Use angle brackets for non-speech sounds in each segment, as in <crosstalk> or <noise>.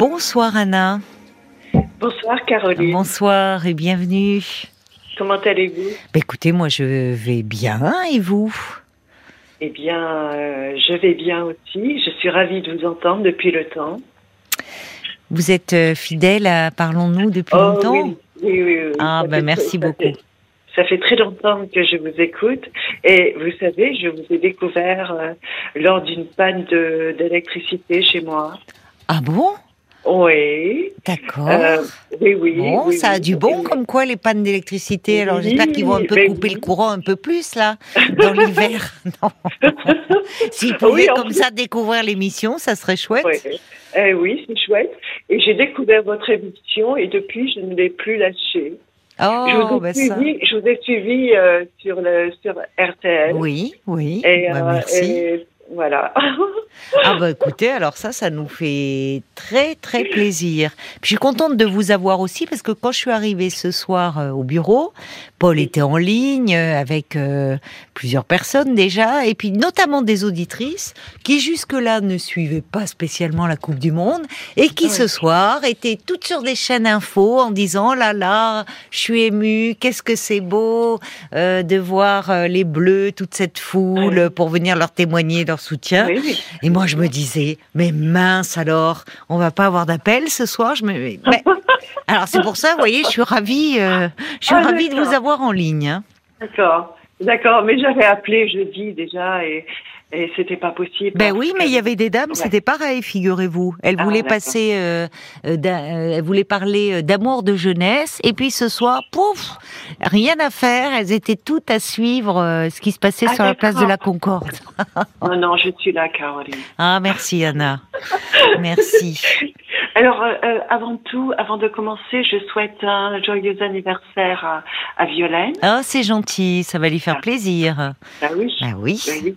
Bonsoir Anna. Bonsoir Caroline. Bonsoir et bienvenue. Comment allez-vous? Bah, Écoutez, moi je vais bien et vous? Eh bien, euh, je vais bien aussi. Je suis ravie de vous entendre depuis le temps. Vous êtes euh, fidèle à Parlons-nous depuis Oh, longtemps? oui, oui, oui, oui. Ah, bah, fait merci ça beaucoup. fait- Ça fait très longtemps que je vous écoute et vous savez, je vous ai découvert euh, lors d'une panne de- d'électricité chez moi. Ah bon? Oui, D'accord. euh, oui, oui. bon, oui, ça a oui, du bon oui. comme quoi les pannes d'électricité. Alors j'espère qu'ils vont un peu couper le courant un peu plus là, dans l'hiver. <laughs> <laughs> Non. <laughs> S'ils pouvaient en comme plus. ça découvrir l'émission, ça serait chouette. Oui, Eh oui c'est chouette. Et j'ai découvert votre émission et depuis, je ne l'ai plus lâchée. je, Oh, vous ai bah ça. suivi, je vous ai suivi euh, sur, le, sur RTL. Oui, oui. Et, bah, euh, merci. et voilà. <laughs> Ah bah écoutez, alors ça, ça nous fait très très plaisir. Je suis contente de vous avoir aussi parce que quand je suis arrivée ce soir euh, au bureau, Paul était en ligne euh, avec euh, plusieurs personnes déjà, et puis notamment des auditrices qui jusque-là ne suivaient pas spécialement la Coupe du Monde et qui ce soir étaient toutes sur des chaînes info en disant là là, je suis émue, qu'est-ce que c'est beau euh, de voir euh, les Bleus, toute cette foule pour venir leur témoigner leur soutien. Oui. Et moi, je me disais, mais mince alors, on va pas avoir d'appel ce soir. Je me, mais- <laughs> alors c'est pour ça, vous voyez, je suis ravie, euh, je suis Ah, ravie de vous avoir en ligne. hein. D'accord. D'accord. Mais j'avais appelé jeudi déjà et, et c'était pas possible. Ben oui, mais il y avait des dames, Ouais. c'était pareil, figurez-vous. Elles Ah, voulaient passer, euh, euh, euh, elles voulaient parler d'amour de jeunesse, et puis ce soir, pouf, rien à faire. Elles étaient toutes à suivre euh, ce qui se passait Ah, sur la place de la Concorde. Non, <laughs> non, je suis là, Caroline. Ah, merci Anna, merci. <laughs> Alors, avant tout, avant de commencer, je souhaite un joyeux anniversaire à, à Violaine. Ah, c'est gentil, ça va lui faire plaisir. Ah oui. Ah oui. Oui.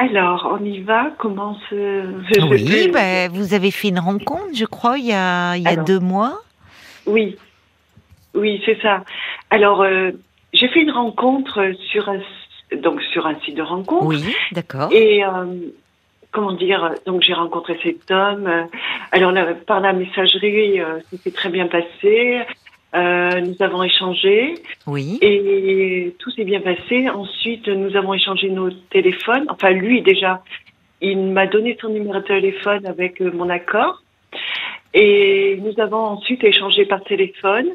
Alors, on y va. Comment se... Oui, ben, vous avez fait une rencontre, je crois, il y a, il y a Alors. deux mois. Oui, oui, c'est ça. Alors, euh, j'ai fait une rencontre sur un, donc sur un site de rencontre. Oui, d'accord. Et euh, comment dire, donc j'ai rencontré cet homme. euh, Alors là, par la messagerie, euh, ça s'est très bien passé. Euh, nous avons échangé Oui, et tout s'est bien passé. Ensuite, nous avons échangé nos téléphones. Enfin, lui déjà, il m'a donné son numéro de téléphone avec euh, mon accord. Et nous avons ensuite échangé par téléphone.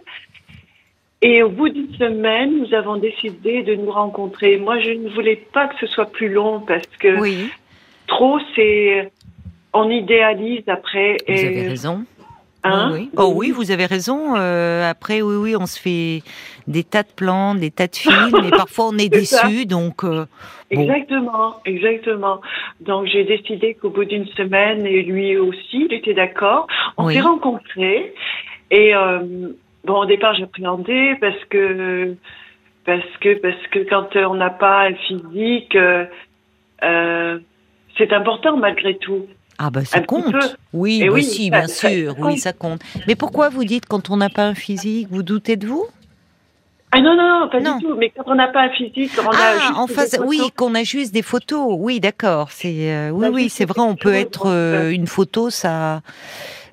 Et au bout d'une semaine, nous avons décidé de nous rencontrer. Moi, je ne voulais pas que ce soit plus long parce que oui, trop, c'est on idéalise après. vous et, avez raison. Hein, oui, oui. Oh oui, vous avez raison. euh, après, oui, oui, on se fait des tas de plans, des tas de films, et parfois on est <laughs> déçu. Donc, euh, Bon. Exactement, exactement. Donc j'ai décidé qu'au bout d'une semaine, et lui aussi, il était d'accord, on Oui. s'est rencontrés. Et euh, bon, au départ, j'appréhendais parce que parce que parce que quand on n'a pas un physique, euh, euh, c'est important malgré tout. Ah bah ça Un compte. Oui, bah oui, si, ça- bien ça- sûr, ça oui, ça compte. Mais pourquoi vous dites quand on n'a pas un physique, vous doutez de vous? Ah non non, non pas Non. du tout. Mais quand on n'a pas un physique, on a Ah, juste en des face, oui, qu'on a juste des photos. Oui, d'accord. C'est euh, oui, a oui, c'est vrai. On peut être euh, une photo, ça.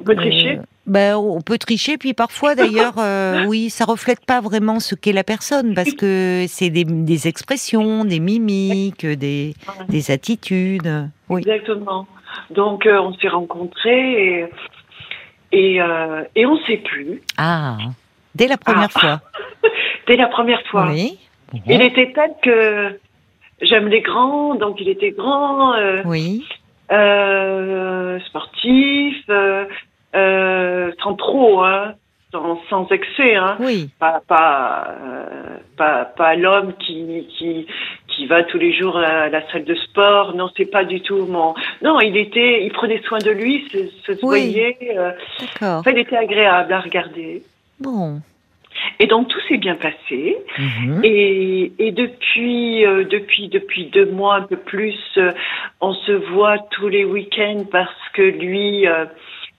On peut tricher. Euh, ben, on peut tricher, puis parfois d'ailleurs, <laughs> oui, ça reflète pas vraiment ce qu'est la personne, parce que c'est des, des expressions, des mimiques, des, des attitudes. Oui. Exactement. Donc euh, on s'est rencontrés et et, euh, et on s'est plus. Ah, dès la première Ah. fois. <laughs> Dès la première fois. Oui. Il était tel que j'aime les grands, donc il était grand, euh, Oui. sportif, sans trop, hein, sans, sans excès, hein. Oui. Pas pas pas, pas l'homme qui qui qui va tous les jours à la salle de sport. Non, c'est pas du tout mon. Non, il était, il prenait soin de lui, se, se Oui. voyait. euh, D'accord. enfin, il était agréable à regarder. Bon. Et donc tout s'est bien passé. Mhm. Et, et depuis, euh, depuis, depuis deux mois, un peu plus, euh, on se voit tous les week-ends parce que lui, euh,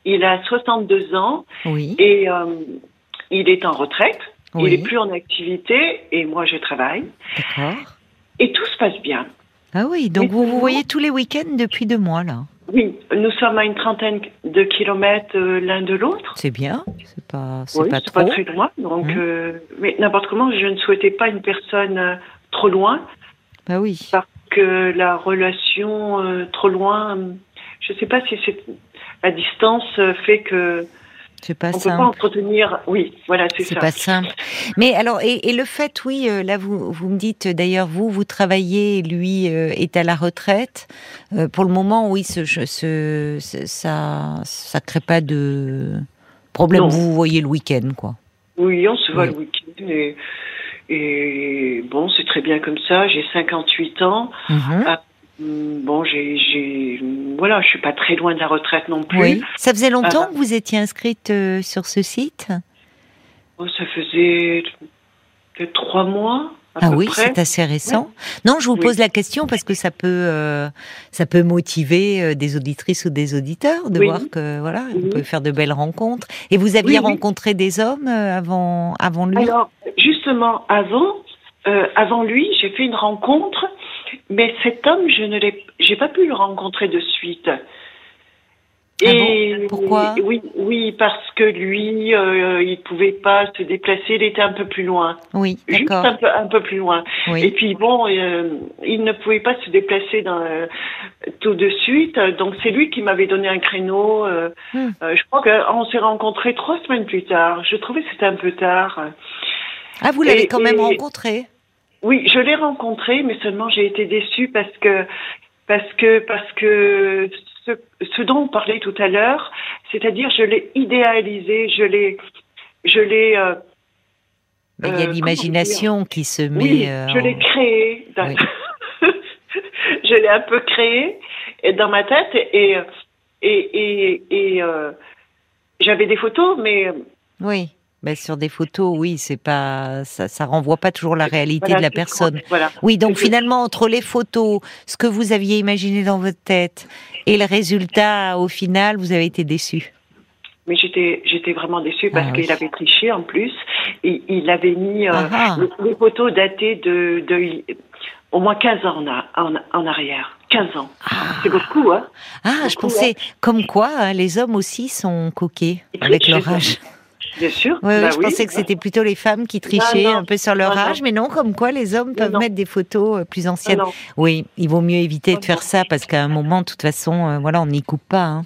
il a 62 ans Oui. et il est en retraite. Il Oui. est plus en activité et moi je travaille. D'accord. Et tout se passe bien. Ah oui, donc vous vous voyez tous les week-ends depuis deux mois là. Oui, nous sommes à une trentaine de kilomètres euh, l'un de l'autre. C'est bien, c'est pas, c'est Oui, pas c'est trop. pas très loin. Donc, Mhm. euh, mais n'importe comment, je ne souhaitais pas une personne euh, trop loin Bah oui. parce que la relation euh, trop loin, je ne sais pas si c'est la distance fait que C'est pas on peut simple. pas entretenir. Oui, voilà, c'est C'est ça. pas simple. Mais alors, et, et le fait, oui, euh, là, vous, vous me dites, d'ailleurs, vous, vous travaillez, lui euh, est à la retraite. Euh, pour le moment, oui, ce, ce, ce- ce- ça, ça crée pas de problème. Non. Vous voyez le week-end, quoi. Oui, on se voit Oui. le week-end et, et bon, c'est très bien comme ça. J'ai 58 ans. Hum, Bon, j'ai, voilà, je suis pas très loin de la retraite non plus. Oui. Ça faisait longtemps Ah. que vous étiez inscrite euh, sur ce site? Oh, ça faisait peut-être trois mois. À Ah peu oui, c'est assez récent. Non, je vous Oui. pose la question parce que ça peut, euh, ça peut motiver euh, des auditrices ou des auditeurs de Oui. voir que voilà, on peut faire de belles rencontres. Et vous aviez rencontré des hommes euh, avant, avant lui? Alors, justement, avant, euh, avant lui, j'ai fait une rencontre, mais cet homme, je ne l'ai, j'ai pas pu le rencontrer de suite. Ah bon Pourquoi? Oui, oui, parce que lui, euh, il pouvait pas se déplacer, il était un peu plus loin, Oui, juste d'accord. un peu, un peu plus loin. Et Oui. puis bon, euh, il ne pouvait pas se déplacer dans, euh, tout de suite, donc c'est lui qui m'avait donné un créneau. euh, Hmm. je crois qu'on s'est rencontrés trois semaines plus tard. Je trouvais que c'était un peu tard. Ah, vous l'avez et- quand même et- rencontré? Oui, je l'ai rencontré, mais seulement j'ai été déçue parce que parce que parce que ce, ce dont on parlait tout à l'heure, c'est-à-dire je l'ai idéalisé, je l'ai je l'ai euh, Mais Il y a Euh, l'imagination qui se met. oui, euh, je l'ai en- créé. dans- Oui. <laughs> je l'ai un peu créé dans ma tête et et et, et, euh, j'avais des photos, mais Oui. Ben, sur des photos, oui, c'est pas, ça, ça renvoie pas toujours la réalité voilà, de la personne. Voilà. Oui, donc finalement, entre les photos, ce que vous aviez imaginé dans votre tête et le résultat, au final, vous avez été déçu. Mais j'étais j'étais vraiment déçue parce Ah oui. qu'il avait triché en plus. Et il avait mis euh, Ah ah. les, photos datées de, de au moins 15 ans en, en, en arrière. 15 ans. Ah, C'est beaucoup, hein Ah, je pensais, comme quoi, hein, les hommes aussi sont coquets Ils avec leur âge. Bien sûr. Ouais, Bah je oui. pensais que c'était plutôt les femmes qui trichaient non. un peu sur leur Non, âge, mais non, comme quoi les hommes peuvent mettre des photos euh, plus anciennes. Oui, il vaut mieux éviter de faire ça parce qu'à un moment, de toute façon, euh, voilà, on n'y coupe pas. hein.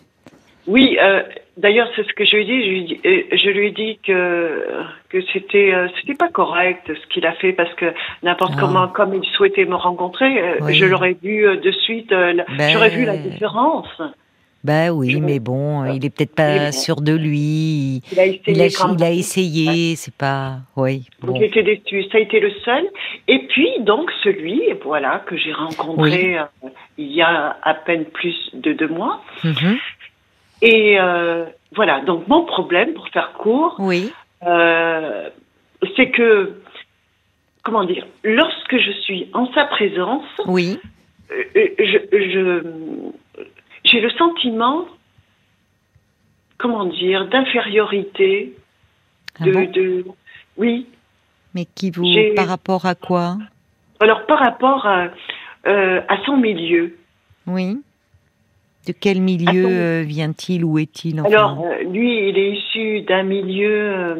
Oui, euh, d'ailleurs, c'est ce que je lui ai dit. Je lui ai dit, je lui ai dit que que c'était euh, c'était pas correct ce qu'il a fait parce que n'importe Ah. comment, comme il souhaitait me rencontrer, Oui. je l'aurais vu de suite. Ben. J'aurais vu la différence. Bah oui, Je- mais bon, euh, il est peut-être pas sûr de lui. Il a essayé. Il a, il essayé, c'est pas. Oui. Donc Bon. j'étais déçue. Ça a été le seul. Et puis donc celui, voilà, que j'ai rencontré euh, il y a à peine plus de deux mois. Mhm. Et euh, voilà. Donc mon problème, pour faire court, Oui. euh, c'est que comment dire, lorsque je suis en sa présence, Oui. je, je- j'ai le sentiment, comment dire, d'infériorité. Ah De, bon de, oui, mais qui vous. Par rapport à quoi? Alors par rapport à, euh, à son milieu. Oui. De quel milieu Attends. euh, vient-il? Où est-il enfin? Alors euh, lui, il est issu d'un milieu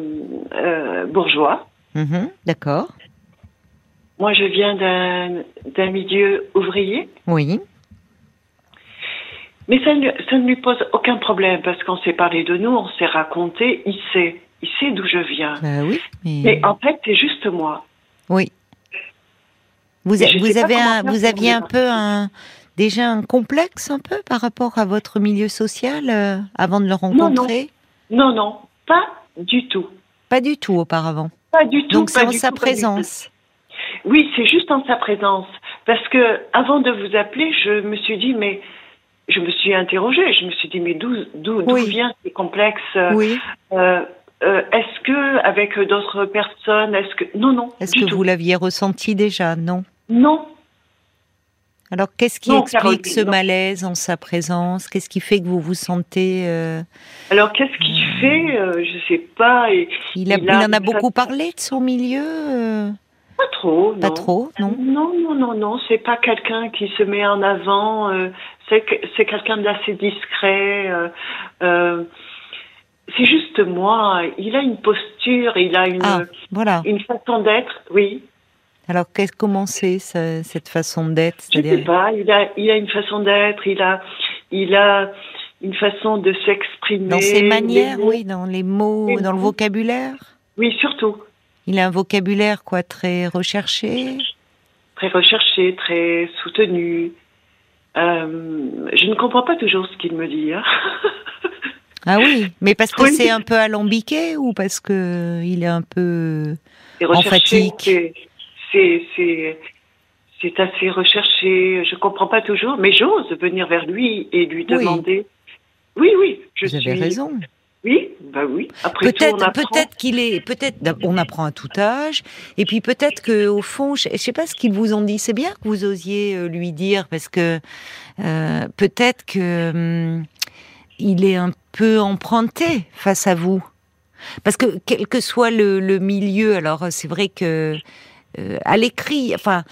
euh, bourgeois. Mhm, D'accord. Moi, je viens d'un d'un milieu ouvrier. Oui. Mais ça, ne- ça ne lui pose aucun problème parce qu'on s'est parlé de nous, on s'est raconté, il sait, il sait d'où je viens. Bah oui. Mais... Mais en fait, c'est juste moi. Oui. Vous, a- avez un, aviez un peu un déjà un complexe un peu par rapport à votre milieu social euh, avant de le non. rencontrer? Non, non, pas du tout. Pas du tout auparavant. Pas du tout. Donc c'est en sa tout. présence. Oui, c'est juste en sa présence. Parce que avant de vous appeler, je me suis dit, mais je me suis interrogée. Je me suis dit, mais d'où Oui. vient ces complexes euh, Oui. euh, euh, Est-ce que avec d'autres personnes, est-ce que non, non, Est-ce que tout. vous l'aviez ressenti déjà Non? Non, Alors qu'est-ce qui Non, explique ce non. malaise en sa présence? Qu'est-ce qui fait que vous vous sentez euh, Alors qu'est-ce qu'il fait euh, Je sais pas. Et il, a- Il il a en a beaucoup parlé de son milieu pas trop. Pas non. trop, non? Non, non, non, non. C'est pas quelqu'un qui se met en avant. euh, C'est que- c'est quelqu'un d'assez discret. euh, euh, c'est juste moi. Il a une posture, il a une, Ah, voilà. une façon d'être. Oui, Alors, qu'est-ce comment c'est ce- cette façon d'être je sais C'est-à-dire, pas. Il a, il a une façon d'être. Il a, il a une façon de s'exprimer. dans ses manières, oui, dans les mots, dans le vocabulaire. Oui, surtout. Il a un vocabulaire quoi très recherché. Très recherché, très soutenu. Euh, je ne comprends pas toujours ce qu'il me dit. hein. <laughs> Ah oui, mais parce que Oui. c'est un peu alambiqué ou parce que il est un peu fatigue. c'est- c'est assez recherché. Je comprends pas toujours, mais j'ose venir vers lui et lui Oui. demander. Oui, oui, je vous suis. avez raison. Oui, bah oui. Après Peut-être, qu'il est, peut-être, on apprend à tout âge, et puis peut-être que au fond, je, je sais pas ce qu'ils vous ont dit. C'est bien que vous osiez euh, lui dire parce que euh, peut-être que hum, il est un peu emprunté face à vous, parce que quel que soit le, le milieu, alors c'est vrai que euh, à l'écrit, enfin,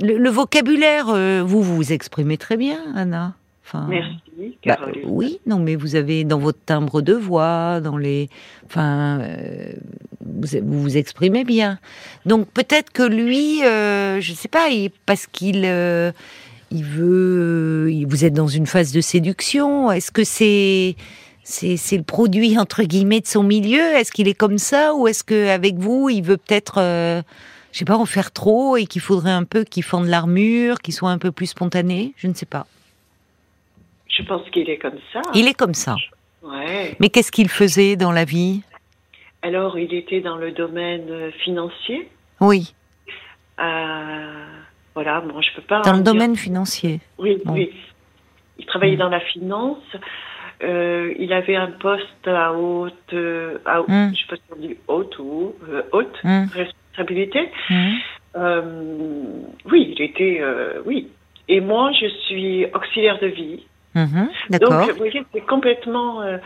le, le vocabulaire, euh, vous vous exprimez très bien, Anna. Enfin, Merci, bah, oui, non, mais vous avez dans votre timbre de voix, dans les, enfin, euh, vous, vous vous exprimez bien. Donc peut-être que lui, euh, je sais pas, il- parce qu'il, euh, il veut, il- vous êtes dans une phase de séduction. Est-ce que c'est, c'est, c'est le produit entre guillemets de son milieu? Est-ce qu'il est comme ça? Ou est-ce que avec vous, il veut peut-être, je sais pas, en faire trop et qu'il faudrait un peu qu'il fende l'armure, qu'il soit un peu plus spontané? Je ne sais pas. Je pense qu'il est comme ça. Il est comme ça. Ouais. Mais qu'est-ce qu'il faisait dans la vie? Alors, il était dans le domaine euh, financier. Oui, Euh, voilà, bon, je peux pas. dans le dire domaine financier. Oui, Bon. oui. Il travaillait Mm. dans la finance. Euh, il avait un poste à haute, à, Mm. je sais pas si on dit haute ou euh, haute Hum, responsabilité. Euh, oui, il était, oui. Et moi, je suis auxiliaire de vie. D'accord. Donc, vous voyez, c'est complètement, euh,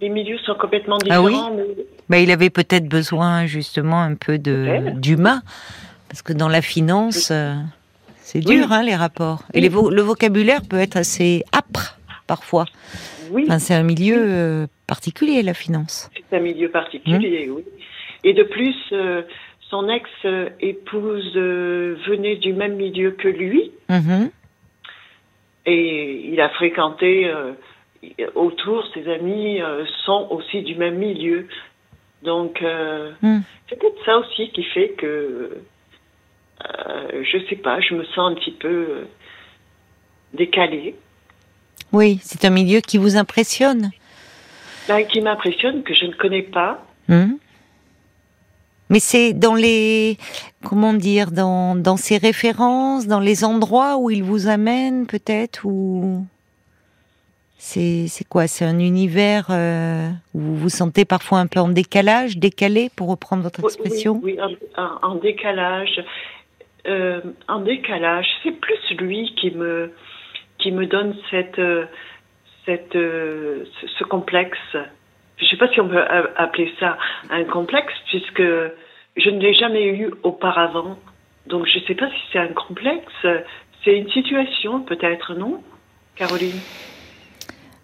les milieux sont complètement Ah oui différents. mais- Bah, il avait peut-être besoin justement un peu de d'humain, parce que dans la finance, euh, c'est Oui. dur hein, les rapports. Et Oui. les vo- le vocabulaire peut être assez âpre parfois. Oui, Enfin, c'est un milieu euh, particulier la finance. c'est un milieu particulier, oui. Et de plus, son ex-épouse venait du même milieu que lui. Mhm. Et il a fréquenté euh, autour, ses amis euh, sont aussi du même milieu. Donc, euh, Hmm. c'est peut-être ça aussi qui fait que, je sais pas, je me sens un petit peu décalée. Oui, c'est un milieu qui vous impressionne? Là, qui m'impressionne, que je ne connais pas. Mhm. Mais c'est dans les, comment dire, dans, dans ses références, dans les endroits où il vous amène peut-être, ou c'est c'est quoi? C'est un univers euh, où vous vous sentez parfois un peu en décalage, décalé, pour reprendre votre expression? Oui, en décalage. Euh, en décalage, c'est plus lui qui me qui me donne cette euh, cette ce, ce complexe. Je ne sais pas si on peut appeler ça un complexe puisque je ne l'ai jamais eu auparavant. Donc je ne sais pas si c'est un complexe. C'est une situation peut-être, non, Caroline?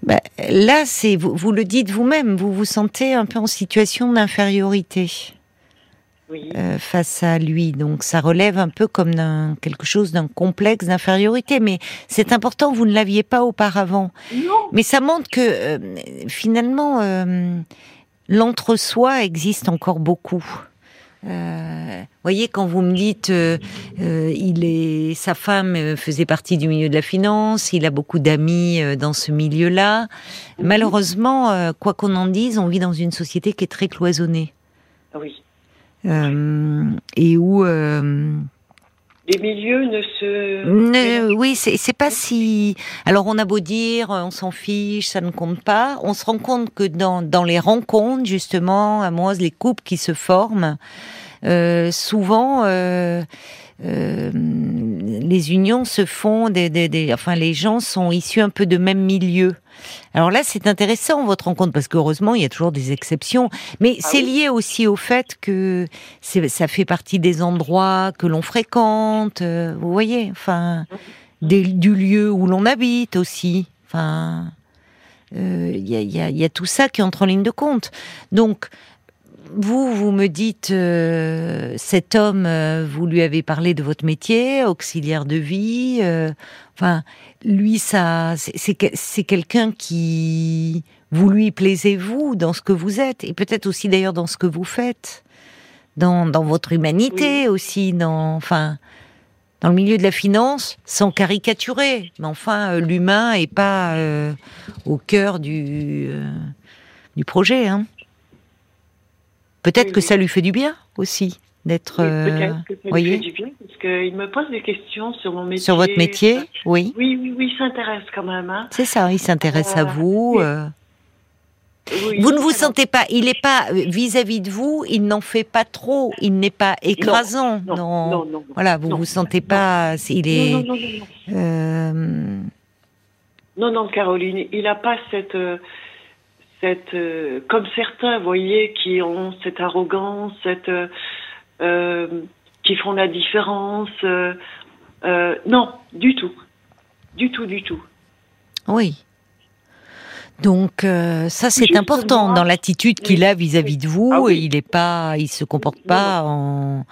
Bah, Là, c'est vous le dites vous-même, vous vous sentez un peu en situation d'infériorité. Oui. euh, face à lui. Donc ça relève un peu comme quelque chose d'un complexe d'infériorité. Mais c'est important, vous ne l'aviez pas auparavant. non. Mais ça montre que euh, finalement euh, l'entre-soi existe encore beaucoup. Euh, voyez, quand vous me dites, euh, euh, il est, sa femme faisait partie du milieu de la finance, il a beaucoup d'amis dans ce milieu-là. Malheureusement, quoi qu'on en dise, on vit dans une société qui est très cloisonnée Oui. Euh, et où euh, Les milieux ne se. ne- oui c'est c'est pas si alors on a beau dire euh, on s'en fiche ça ne compte pas on se rend compte que dans dans les rencontres justement amoureuses les couples qui se forment euh, souvent euh, euh, les unions se font des, des, des- enfin les gens sont issus un peu de même milieu alors là c'est intéressant votre rencontre parce qu'heureusement il y a toujours des exceptions mais Ah c'est oui. lié aussi au fait que ça fait partie des endroits que l'on fréquente euh, vous voyez enfin du lieu où l'on habite aussi. Enfin, il y, a, tout ça qui entre en ligne de compte. Donc, vous, vous me dites, euh, cet homme, euh, vous lui avez parlé de votre métier, auxiliaire de vie. Euh, enfin, lui, ça, c'est quelqu'un qui, vous lui plaisez-vous dans ce que vous êtes et peut-être aussi d'ailleurs dans ce que vous faites, dans, votre humanité aussi, dans, enfin, dans le milieu de la finance, sans caricaturer. Mais enfin, l'humain est pas au cœur du du projet, hein. Peut-être que ça lui fait du bien aussi d'être. peut-être que ça lui fait du bien parce qu'il me pose des questions sur mon métier. Sur votre métier, oui. Oui, oui, oui, il s'intéresse quand même. Hein. C'est ça, il s'intéresse à euh, vous. Euh. vous ne vous sentez pas, il n'est pas euh, vis-à-vis de vous, il n'en fait pas trop, il n'est pas écrasant. Non, non, non, voilà, vous ne vous sentez pas, il est. Non, non, non, non. non, Caroline, il n'a pas cette cette, euh, comme certains, vous voyez, qui ont cette arrogance, cette, euh, euh, qui font la différence. non, du tout, du tout, du tout. Oui. Donc ça c'est important dans l'attitude qu'il a vis-à-vis de vous. Ah et il est pas, il se comporte pas en,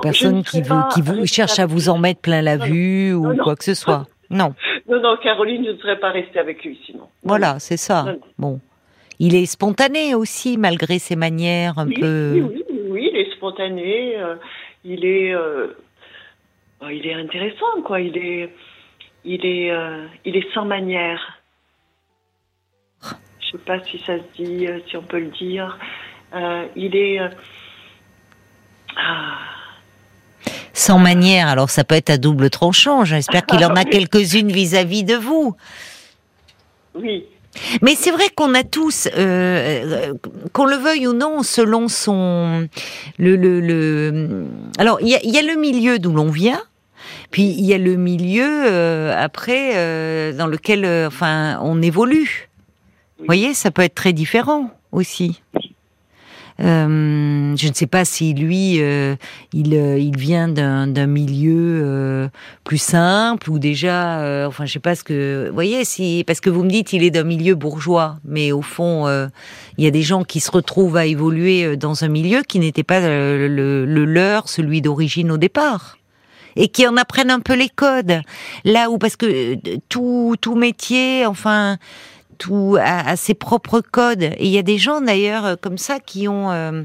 personne qui vous, qui vous cherche à vous en mettre plein la vue ou quoi que ce soit. Non. Non, non, Caroline, je ne serais pas restée avec lui sinon. Voilà, c'est ça. Bon il est spontané aussi, malgré ses manières un peu. Oui, oui, oui, il est spontané. Euh, il est, euh, oh, il est intéressant, quoi. Il est, il est, euh, il est sans manière. Je sais pas si ça se dit, si on peut le dire. il est. Ah. Sans manière, alors ça peut être à double tranchant. J'espère qu'il en a <laughs> quelques-unes vis-à-vis de vous. Oui, mais c'est vrai qu'on a tous, euh, euh, qu'on le veuille ou non, selon son le le, le... alors il y a, y a, le milieu d'où l'on vient. Puis il y a le milieu euh, après euh, dans lequel, euh, enfin, on évolue. Vous voyez, ça peut être très différent aussi. Euh, je ne sais pas si lui, euh, il, euh, il vient d'un milieu plus simple ou déjà, enfin, je sais pas ce que, vous voyez, si parce que vous me dites il est d'un milieu bourgeois, mais au fond, il y a des gens qui se retrouvent à évoluer dans un milieu qui n'était pas le, le leur, celui d'origine au départ et qui en apprennent un peu les codes. Là où, parce que tout, tout métier, enfin, tout à, ses propres codes. Et il y a des gens d'ailleurs euh, comme ça qui ont euh,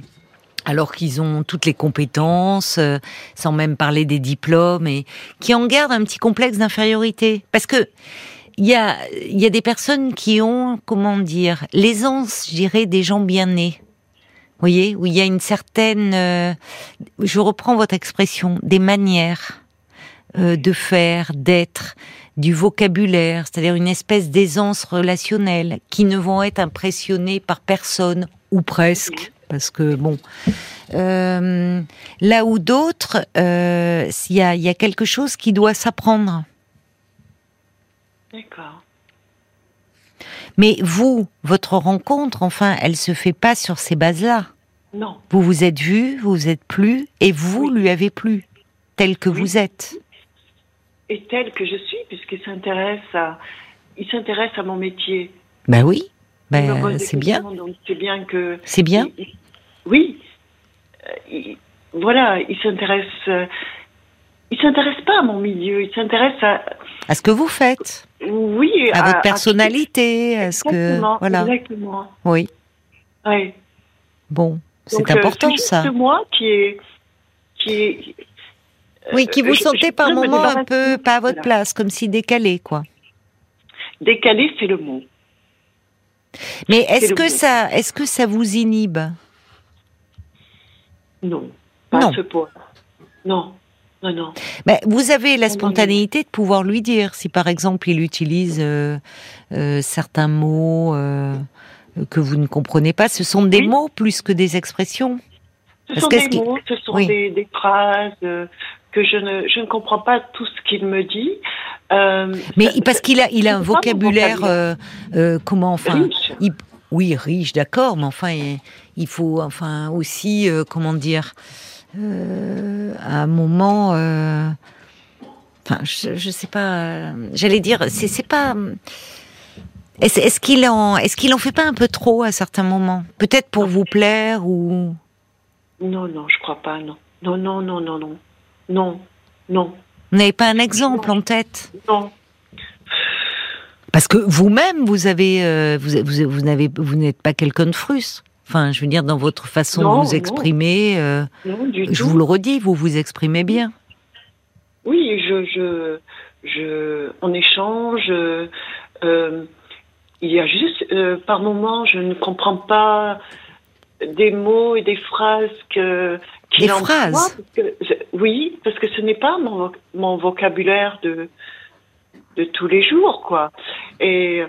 alors qu'ils ont toutes les compétences, euh, sans même parler des diplômes, et qui en gardent un petit complexe d'infériorité. Parce que il y a, y a des personnes qui ont, comment dire, l'aisance, je dirais, des gens bien nés. Vous voyez, où il y a une certaine, je reprends votre expression, des manières de faire, d'être, du vocabulaire, c'est-à-dire une espèce d'aisance relationnelle, qui ne vont être impressionnés par personne, ou presque, parce que bon, euh, là où d'autres, euh, il y, a, y a quelque chose qui doit s'apprendre. D'accord. Mais vous, votre rencontre, enfin, elle se fait pas sur ces bases-là. Non. Vous vous êtes vu, vous vous êtes plu, et vous lui avez plu, tel que vous êtes est tel que je suis, puisqu'il s'intéresse à, il s'intéresse à mon métier. Ben oui, ben, c'est bien. c'est bien que. C'est bien. oui. Euh, voilà, il s'intéresse. Euh, il s'intéresse pas à mon milieu, il s'intéresse à. À ce que vous faites. Oui. À, votre personnalité, à, ce que. Voilà. Exactement. Oui. Oui. Bon, c'est euh, important ça. C'est moi qui est qui est oui, qui vous sentez par moments un peu pas à votre place, comme si décalé, quoi. Décalé, c'est le mot. Mais est-ce que ça, est-ce que ça vous inhibe? Non, pas non. à ce point. Non. Non, non. Mais vous avez la spontanéité de pouvoir lui dire si par exemple il utilise euh, euh, certains mots euh, que vous ne comprenez pas. Ce sont des mots plus que des expressions. Ce sont des mots, ce sont des, des, phrases, que je ne, je ne comprends pas tout ce qu'il me dit. Euh, Mais parce qu'il a, il a un vocabulaire, euh, euh, comment, enfin, oui, riche, d'accord, mais enfin, il, faut, enfin, aussi, comment dire, à un moment, Enfin, je, je sais pas. J'allais dire, c'est pas. Est-ce est-ce qu'il en est-ce qu'il en fait pas un peu trop à certains moments? Peut-être pour vous plaire ou. Non, non, je crois pas, non. Non, non, non, non, non. Non, non, Vous n'avez pas un exemple en tête non. Parce que vous-même, vous avez, euh, vous, vous, vous n'avez, vous n'êtes pas quelqu'un de frustre. Enfin, je veux dire, dans votre façon Non, de vous non. exprimer, euh, Non, du je tout. vous le redis, vous vous exprimez bien. Oui, je, je, je, on échange. euh, il y a juste, par moments, je ne comprends pas des mots et des phrases que Des phrases parce que je- Oui, parce que ce n'est pas mon, voc- mon vocabulaire de de tous les jours, quoi. Et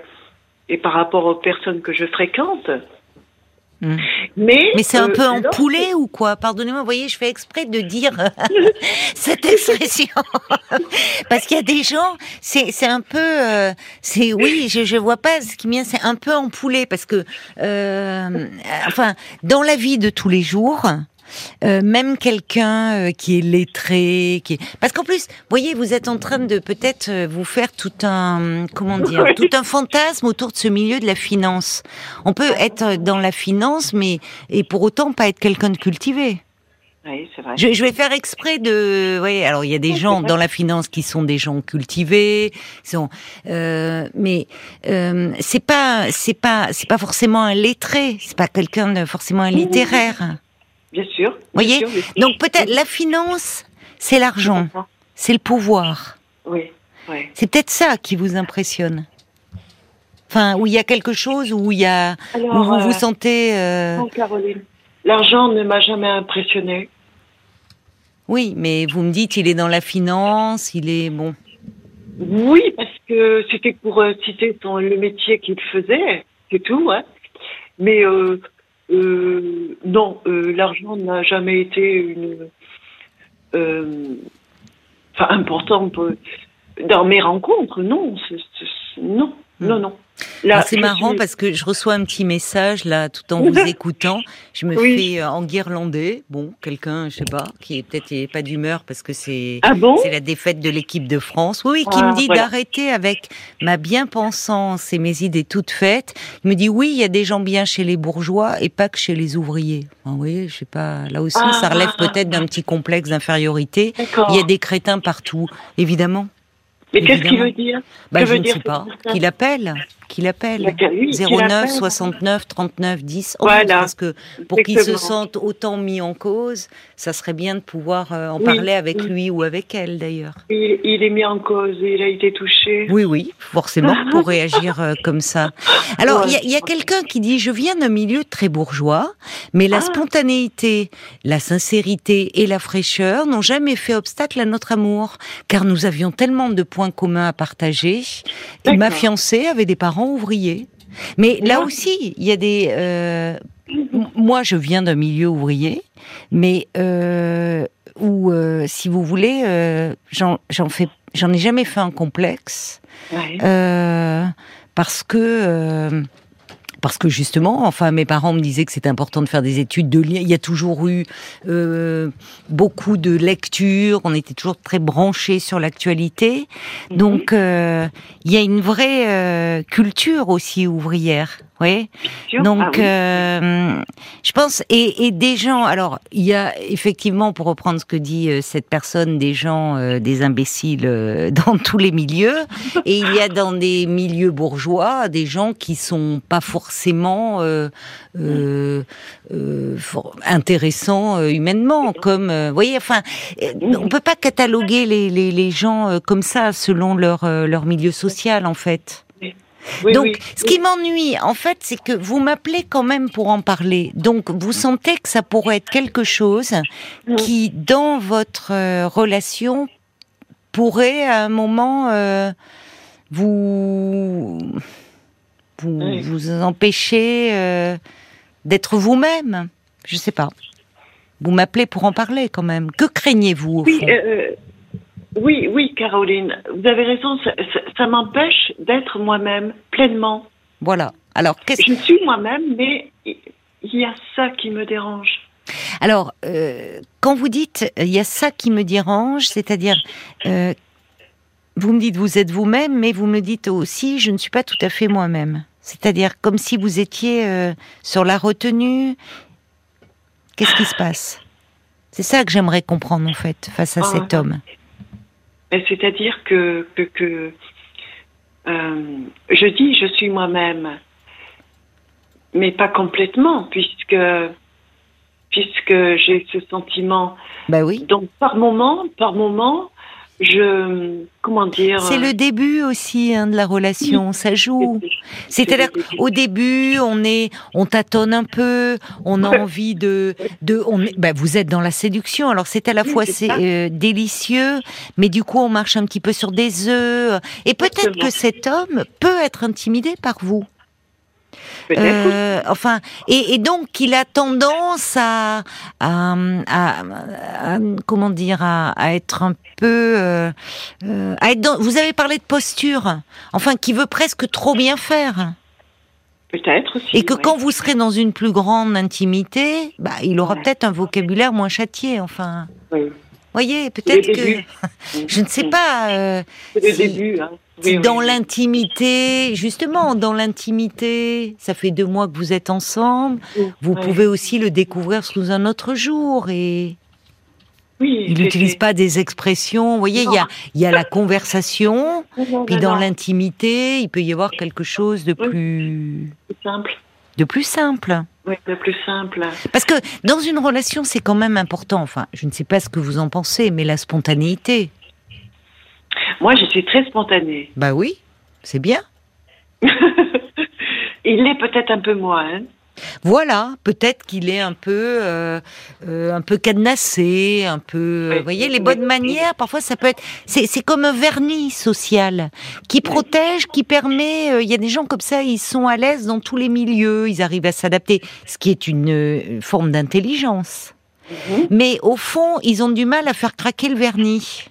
et par rapport aux personnes que je fréquente. Hmm. Mais Mais c'est un euh, peu en poulet ou quoi? Pardonnez-moi, vous voyez, je fais exprès de dire <laughs> <laughs> cette expression <laughs> parce qu'il y a des gens, c'est c'est un peu, euh, c'est oui, je je vois pas ce qui vient, c'est un peu en poulet parce que, euh, enfin, dans la vie de tous les jours. Euh, même quelqu'un euh, qui est lettré, qui est... parce qu'en plus, vous voyez, vous êtes en train de peut-être euh, vous faire tout un comment dire, Oui. tout un fantasme autour de ce milieu de la finance. On peut être dans la finance, mais et pour autant pas être quelqu'un de cultivé. Oui, c'est vrai. Je, je vais faire exprès de. Oui, alors il y a des Oui, gens dans la finance qui sont des gens cultivés, sont, euh, mais euh, c'est pas, c'est pas, c'est pas forcément un lettré, c'est pas quelqu'un de forcément un littéraire. Bien sûr. bien Voyez sûr, bien sûr. Donc peut-être la finance, c'est l'argent, c'est le pouvoir. Oui, oui. C'est peut-être ça qui vous impressionne. Enfin, où il y a quelque chose où il y a, où Alors, vous vous euh, sentez. euh, non, Caroline, l'argent ne m'a jamais impressionné. Oui, mais vous me dites, il est dans la finance, il est bon. Oui, parce que c'était pour euh, citer le métier qu'il faisait, c'est tout. Hein. Mais euh, non, euh, l'argent n'a jamais été une, euh, enfin important pour- dans mes rencontres. Non, non, non, non. Là, Ah, c'est marrant suis- parce que je reçois un petit message là, tout en vous <laughs> écoutant. Je me Oui. fais euh, enguirlander. Bon, quelqu'un, je sais pas, qui est peut-être pas d'humeur parce que c'est Ah bon? c'est la défaite de l'équipe de France. Oui, oui, qui Ah, me dit voilà. d'arrêter avec ma bien-pensance et mes idées toutes faites. Il me dit oui, il y a des gens bien chez les bourgeois et pas que chez les ouvriers. Enfin, oui, je sais pas. Là aussi, ça Ah. relève peut-être d'un petit complexe d'infériorité. Il y a des crétins partout, évidemment. Mais qu'est-ce qu'il veut dire Bah, Que je veut ne dire sais pas. Qu'il appelle. Qu'il appelle. D'accord, oui, qu'il 09 appelle. 69 39 10 11 Voilà. parce que pour qu'il se Exactement. sente autant mis en cause, ça serait bien de pouvoir euh, en Oui, parler avec oui. lui ou avec elle d'ailleurs. il, il est mis en cause, il a été touché. Oui, oui, forcément <laughs> pour réagir euh, comme ça. Alors, il y a, quelqu'un qui dit je viens d'un milieu très bourgeois, mais la Ah. spontanéité, la sincérité et la fraîcheur n'ont jamais fait obstacle à notre amour, car nous avions tellement de points communs à partager. Et ma fiancée avait des parents ouvriers. Mais là aussi, il y a des. euh, moi, je viens d'un milieu ouvrier, mais euh, où, euh, si vous voulez, euh, j'en j'en fais, j'en ai jamais fait un complexe Ouais. parce que. parce que justement, enfin, mes parents me disaient que c'était important de faire des études de lien. Il y a toujours eu euh, beaucoup de lectures. On était toujours très branchés sur l'actualité. Mhm. Donc, euh, il y a une vraie euh, culture aussi ouvrière. Oui. Donc, Ah oui. euh, je pense, et, et des gens, alors, il y a effectivement, pour reprendre ce que dit euh, cette personne, des gens, euh, des imbéciles euh, <laughs> dans tous les milieux, et il y a dans des milieux bourgeois des gens qui sont pas forcément euh, euh, euh, for- intéressants humainement, comme, euh, vous voyez, enfin, on peut pas cataloguer les, les, les gens euh, comme ça selon leur, euh, leur milieu social, en fait. Oui, Donc, oui. ce qui m'ennuie, en fait, c'est que vous m'appelez quand même pour en parler. Donc, vous sentez que ça pourrait être quelque chose Mm. qui, dans votre euh, relation, pourrait à un moment euh, vous vous, Oui. vous empêcher euh, d'être vous-même. Je sais pas. Vous m'appelez pour en parler quand même. Que craignez-vous au Oui, fond? euh, oui, oui, Caroline, vous avez raison, ça, ça- ça m'empêche d'être moi-même pleinement. Voilà. Alors, qu'est-ce Je suis moi-même, mais il il y a ça qui me dérange. Alors, euh, quand vous dites il y a ça qui me dérange, c'est-à-dire euh, vous me dites vous êtes vous-même, mais vous me dites aussi je ne suis pas tout à fait moi-même. C'est-à-dire comme si vous étiez euh, sur la retenue. Qu'est-ce qui se passe? C'est ça que j'aimerais comprendre en fait face à Ah, cet homme. C'est-à-dire que, que, que, euh, je dis je suis moi-même, mais pas complètement, puisque puisque j'ai ce sentiment. Bah oui. Donc par moment, par moment, je comment dire. C'est le début aussi hein, de la relation, ça joue. C'est-à-dire au début, on est, on tâtonne un peu, on a envie de, de, on est, bah, vous êtes dans la séduction. Alors c'est à la fois c'est euh, délicieux, mais du coup on marche un petit peu sur des œufs. Et peut-être que cet homme peut être intimidé par vous. Euh, enfin, et, et donc il a tendance à, à, à- à- comment dire, à, être un peu, euh, euh, à être dans- vous avez parlé de posture, enfin, qui veut presque trop bien faire, Peut-être aussi. et que ouais. quand vous serez dans une plus grande intimité, bah, il aura Ouais. peut-être un vocabulaire moins châtié, enfin. Oui. Voyez, peut-être que, <laughs> je ne sais pas. euh, C'est le si- début. Hein. Oui, dans oui. l'intimité, justement, dans l'intimité, ça fait deux mois que vous êtes ensemble, Oui, vous pouvez aussi le découvrir sous un autre jour et Oui, il n'utilise pas des expressions. Vous voyez, il y a, y a la conversation, puis dans l'intimité, il peut y avoir quelque chose de plus, simple. de plus simple. Oui, le plus simple. Parce que dans une relation, c'est quand même important. Enfin, je ne sais pas ce que vous en pensez, mais la spontanéité. Moi, je suis très spontanée. Bah oui, c'est bien. <laughs> Il l'est peut-être un peu moins. hein. Voilà, peut-être qu'il est un peu, euh, euh, un peu cadenassé, un peu. Oui, vous voyez, les bonnes oui. manières, parfois ça peut être. C'est, c'est comme un vernis social qui protège, qui permet. euh, Il y a des gens comme ça, ils sont à l'aise dans tous les milieux, ils arrivent à s'adapter, ce qui est une, euh, forme d'intelligence. Mhm. Mais au fond, ils ont du mal à faire craquer le vernis.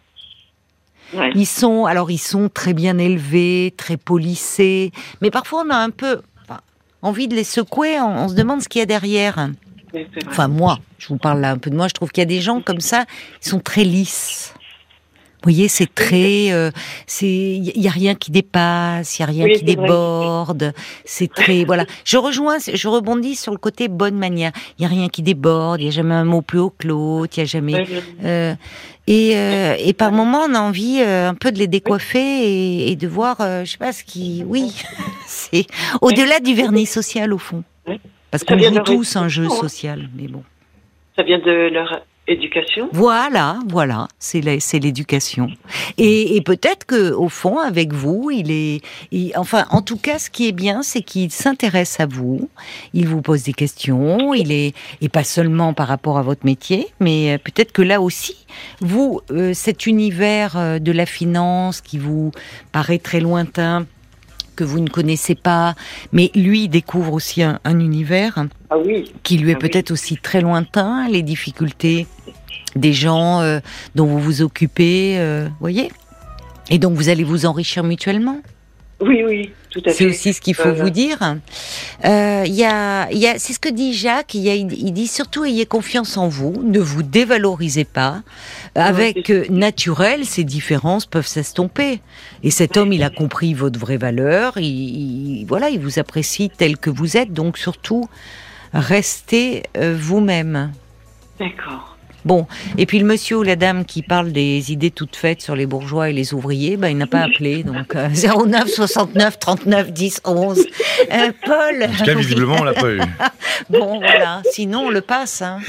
Ouais. Ils sont, alors ils sont très bien élevés, très polissés, mais parfois on a un peu enfin, envie de les secouer. On, on se demande ce qu'il y a derrière. Oui. Enfin moi, je vous parle là un peu de moi. Je trouve qu'il y a des gens comme ça, ils sont très lisses. Vous voyez, c'est très, euh, c'est, il y a rien qui dépasse, il y a rien Oui, qui déborde. C'est très, <laughs> voilà. Je rejoins, je rebondis sur le côté bonne manière. Il y a rien qui déborde, il y a jamais un mot plus haut que l'autre, il y a jamais. Euh, et, euh, et par moments, on a envie euh, un peu de les décoiffer et, et de voir, euh, je sais pas ce qui, oui, <laughs> c'est au-delà du vernis social au fond, parce qu'on joue tous un jeu social, mais bon. Ça vient de leur éducation. Voilà, voilà, c'est l'éducation. Et, et peut-être que au fond, avec vous, il est, enfin, en tout cas, ce qui est bien, c'est qu'il s'intéresse à vous, il vous pose des questions, il est, et pas seulement par rapport à votre métier, mais euh, peut-être que là aussi, vous, euh, cet univers euh, de la finance qui vous paraît très lointain, que vous ne connaissez pas, mais lui découvre aussi un, un univers Ah oui. qui lui est Ah oui. peut-être aussi très lointain, les difficultés des gens euh, dont vous vous occupez, euh, voyez Et donc vous allez vous enrichir mutuellement? Oui, oui, tout à fait. C'est aussi ce qu'il faut vous dire. Euh, Il y a, y a, c'est ce que dit Jacques. Il, y a, il dit surtout ayez confiance en vous, ne vous dévalorisez pas. Avec naturel, ces différences peuvent s'estomper. Et cet homme, il a compris votre vraie valeur. Il, il- voilà, il vous apprécie tel que vous êtes. Donc surtout, restez euh, vous-même. D'accord. Bon, et puis le monsieur ou la dame qui parle des idées toutes faites sur les bourgeois et les ouvriers, ben, il n'a pas <laughs> appelé, donc euh, 09 69 39 10 11. Euh, Paul, En tout cas, <laughs> visiblement, on l'a pas eu. <laughs> bon voilà, sinon on le passe. Hein.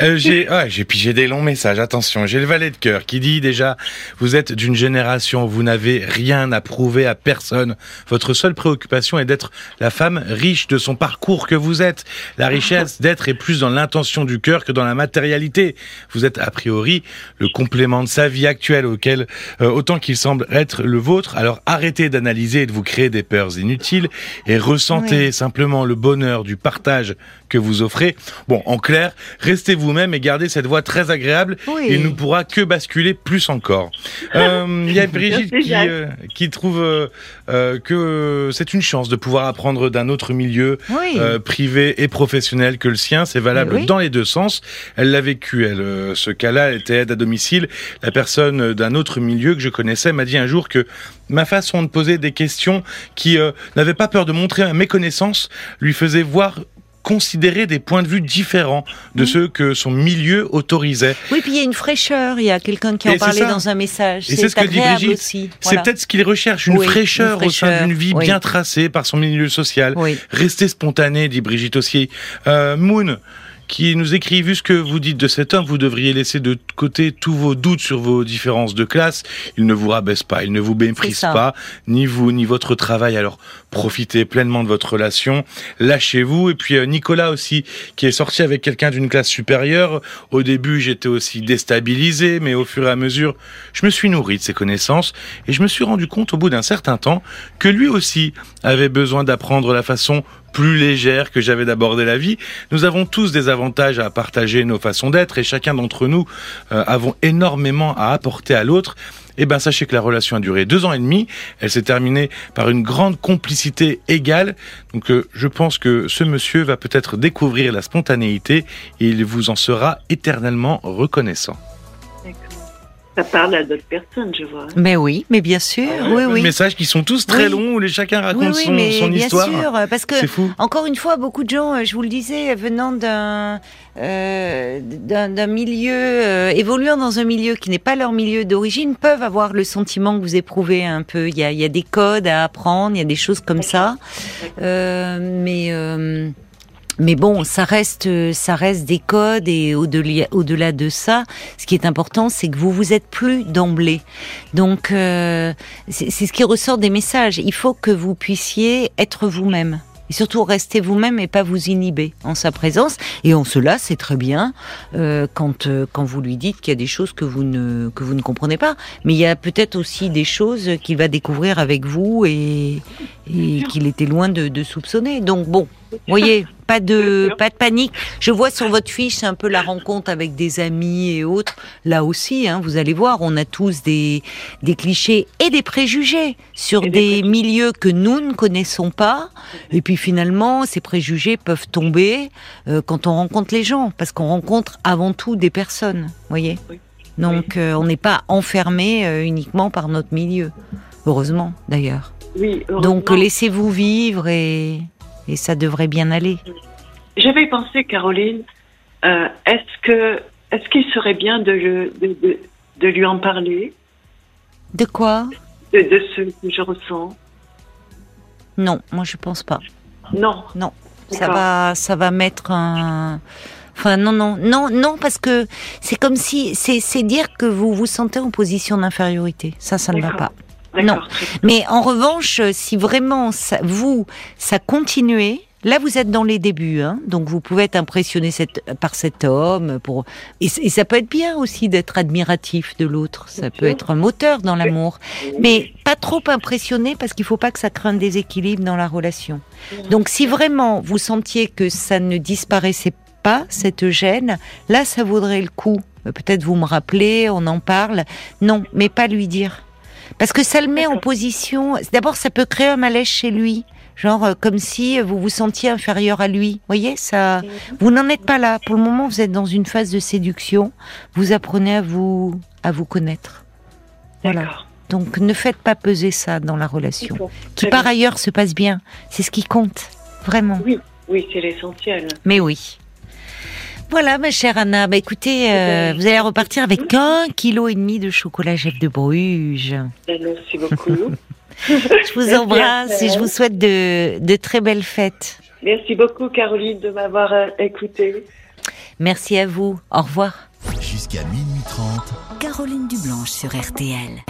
Euh, j'ai, ouais, j'ai puis j'ai des longs messages. Attention, j'ai le valet de cœur qui dit déjà, vous êtes d'une génération, où vous n'avez rien à prouver à personne. Votre seule préoccupation est d'être la femme riche de son parcours que vous êtes. La richesse d'être est plus dans l'intention du cœur que dans la matérialité. Vous êtes a priori le complément de sa vie actuelle auquel, euh, autant qu'il semble être le vôtre. Alors arrêtez d'analyser et de vous créer des peurs inutiles et ressentez Oui. simplement le bonheur du partage que vous offrez. Bon, en clair, restez vous vous-même et gardez cette voix très agréable. Oui. Il ne pourra que basculer plus encore. <laughs> Euh, Il y a Brigitte qui, euh, qui trouve euh, euh, que c'est une chance de pouvoir apprendre d'un autre milieu Oui. euh, privé et professionnel que le sien. C'est valable oui. dans les deux sens. Elle l'a vécu, elle. euh, ce cas-là, elle était aide à domicile. La personne euh, d'un autre milieu que je connaissais m'a dit un jour que ma façon de poser des questions qui euh, n'avait pas peur de montrer ma méconnaissance lui faisait voir considérer des points de vue différents de Mhm. ceux que son milieu autorisait. Oui, puis il y a une fraîcheur. Il y a quelqu'un qui en parlait dans un message. Et c'est ce que dit Brigitte. C'est peut-être ce qu'il recherche, une, Oui, fraîcheur une au sein d'une vie oui. bien tracée par son milieu social. Oui. Restez spontané, dit Brigitte aussi. Euh, Moon, qui nous écrit, vu ce que vous dites de cet homme, vous devriez laisser de côté tous vos doutes sur vos différences de classe. Il ne vous rabaisse pas, il ne vous méprise pas, ni vous, ni votre travail. Alors profitez pleinement de votre relation, lâchez-vous. Et puis euh, Nicolas aussi, qui est sorti avec quelqu'un d'une classe supérieure. Au début, j'étais aussi déstabilisé, mais au fur et à mesure, je me suis nourri de ses connaissances et je me suis rendu compte au bout d'un certain temps que lui aussi avait besoin d'apprendre la façon plus légère que j'avais d'aborder la vie. Nous avons tous des avantages à partager nos façons d'être et chacun d'entre nous euh, avons énormément à apporter à l'autre. Eh ben, sachez que la relation a duré deux ans et demi. Elle s'est terminée par une grande complicité égale. Donc, euh, je pense que ce monsieur va peut-être découvrir la spontanéité et il vous en sera éternellement reconnaissant. Ça parle à d'autres personnes, je vois. Mais oui, mais bien sûr. oui, Des oui. messages qui sont tous très Oui. longs où les chacun Oui, raconte oui, son, mais son bien histoire. sûr, parce que fou. Encore une fois, beaucoup de gens, euh, je vous le disais, venant d'un euh, d'un d'un milieu, euh, évoluant dans un milieu qui n'est pas leur milieu d'origine, peuvent avoir le sentiment que vous éprouvez un peu. Il y a, il y a des codes à apprendre, il y a des choses comme ça. Euh, mais euh, mais bon, ça reste, ça reste des codes et au-delà, au-delà de ça, ce qui est important, c'est que vous vous êtes plus d'emblée. Donc, euh, c'est c'est ce qui ressort des messages. Il faut que vous puissiez être vous-même. Et surtout rester vous-même et pas vous inhiber en sa présence. Et en cela, c'est très bien euh, quand euh, quand vous lui dites qu'il y a des choses que vous ne que vous ne comprenez pas. Mais il y a peut-être aussi des choses qu'il va découvrir avec vous et, et qu'il était loin de, de soupçonner. Donc bon, voyez, pas de pas de panique. Je vois sur votre fiche un peu la rencontre avec des amis et autres. Là aussi, hein, vous allez voir, on a tous des des clichés et des préjugés sur des milieux que nous ne connaissons pas. Et puis finalement, ces préjugés peuvent tomber euh, quand on rencontre les gens, parce qu'on rencontre avant tout des personnes, voyez. Oui. Donc euh, on n'est pas enfermé euh, uniquement par notre milieu, heureusement d'ailleurs. Oui, Donc laissez-vous vivre et et ça devrait bien aller. J'avais pensé, Caroline, euh, est-ce que est-ce qu'il serait bien de, le- de, de, de lui en parler, De quoi de, de ce que je ressens Non, moi je pense pas. Non. Ça D'accord. va, ça va mettre un. Enfin non non non non parce que c'est comme si c'est c'est dire que vous vous sentez en position d'infériorité. Ça ça ne va pas. Bien. Mais en revanche, euh, si vraiment ça, vous, ça continuait, là vous êtes dans les débuts, hein, donc vous pouvez être impressionné cette- par cet homme. Pour, et, ça peut être bien aussi d'être admiratif de l'autre, ça Bien peut sûr. être un moteur dans l'amour. Mais pas trop impressionné parce qu'il faut pas que ça crée un déséquilibre dans la relation. Donc si vraiment vous sentiez que ça ne disparaissait pas, cette gêne, là ça vaudrait le coup. Peut-être vous me rappelez, on en parle. Non, mais pas lui dire. Parce que ça le met en position. D'abord, ça peut créer un malaise chez lui. Genre euh, comme si vous vous sentiez inférieur à lui. voyez, ça. Vous n'en êtes pas là. Pour le moment, vous êtes dans une phase de séduction. Vous apprenez à vous à vous connaître. Voilà. Donc ne faites pas peser ça dans la relation, qui par ailleurs se passe bien. C'est ce qui compte, vraiment. Oui, oui, c'est l'essentiel. Mais oui. Voilà, ma chère Anna. Bah écoutez, euh, vous allez repartir avec un kilo et demi de chocolat Jeff de Bruges. Ben, Merci beaucoup. <laughs> Je vous Merci, embrasse et je vous souhaite de, de très belles fêtes. Merci beaucoup, Caroline, de m'avoir euh, écoutée. Merci à vous. Au revoir. Jusqu'à minuit 30. Caroline Dublanche sur RTL.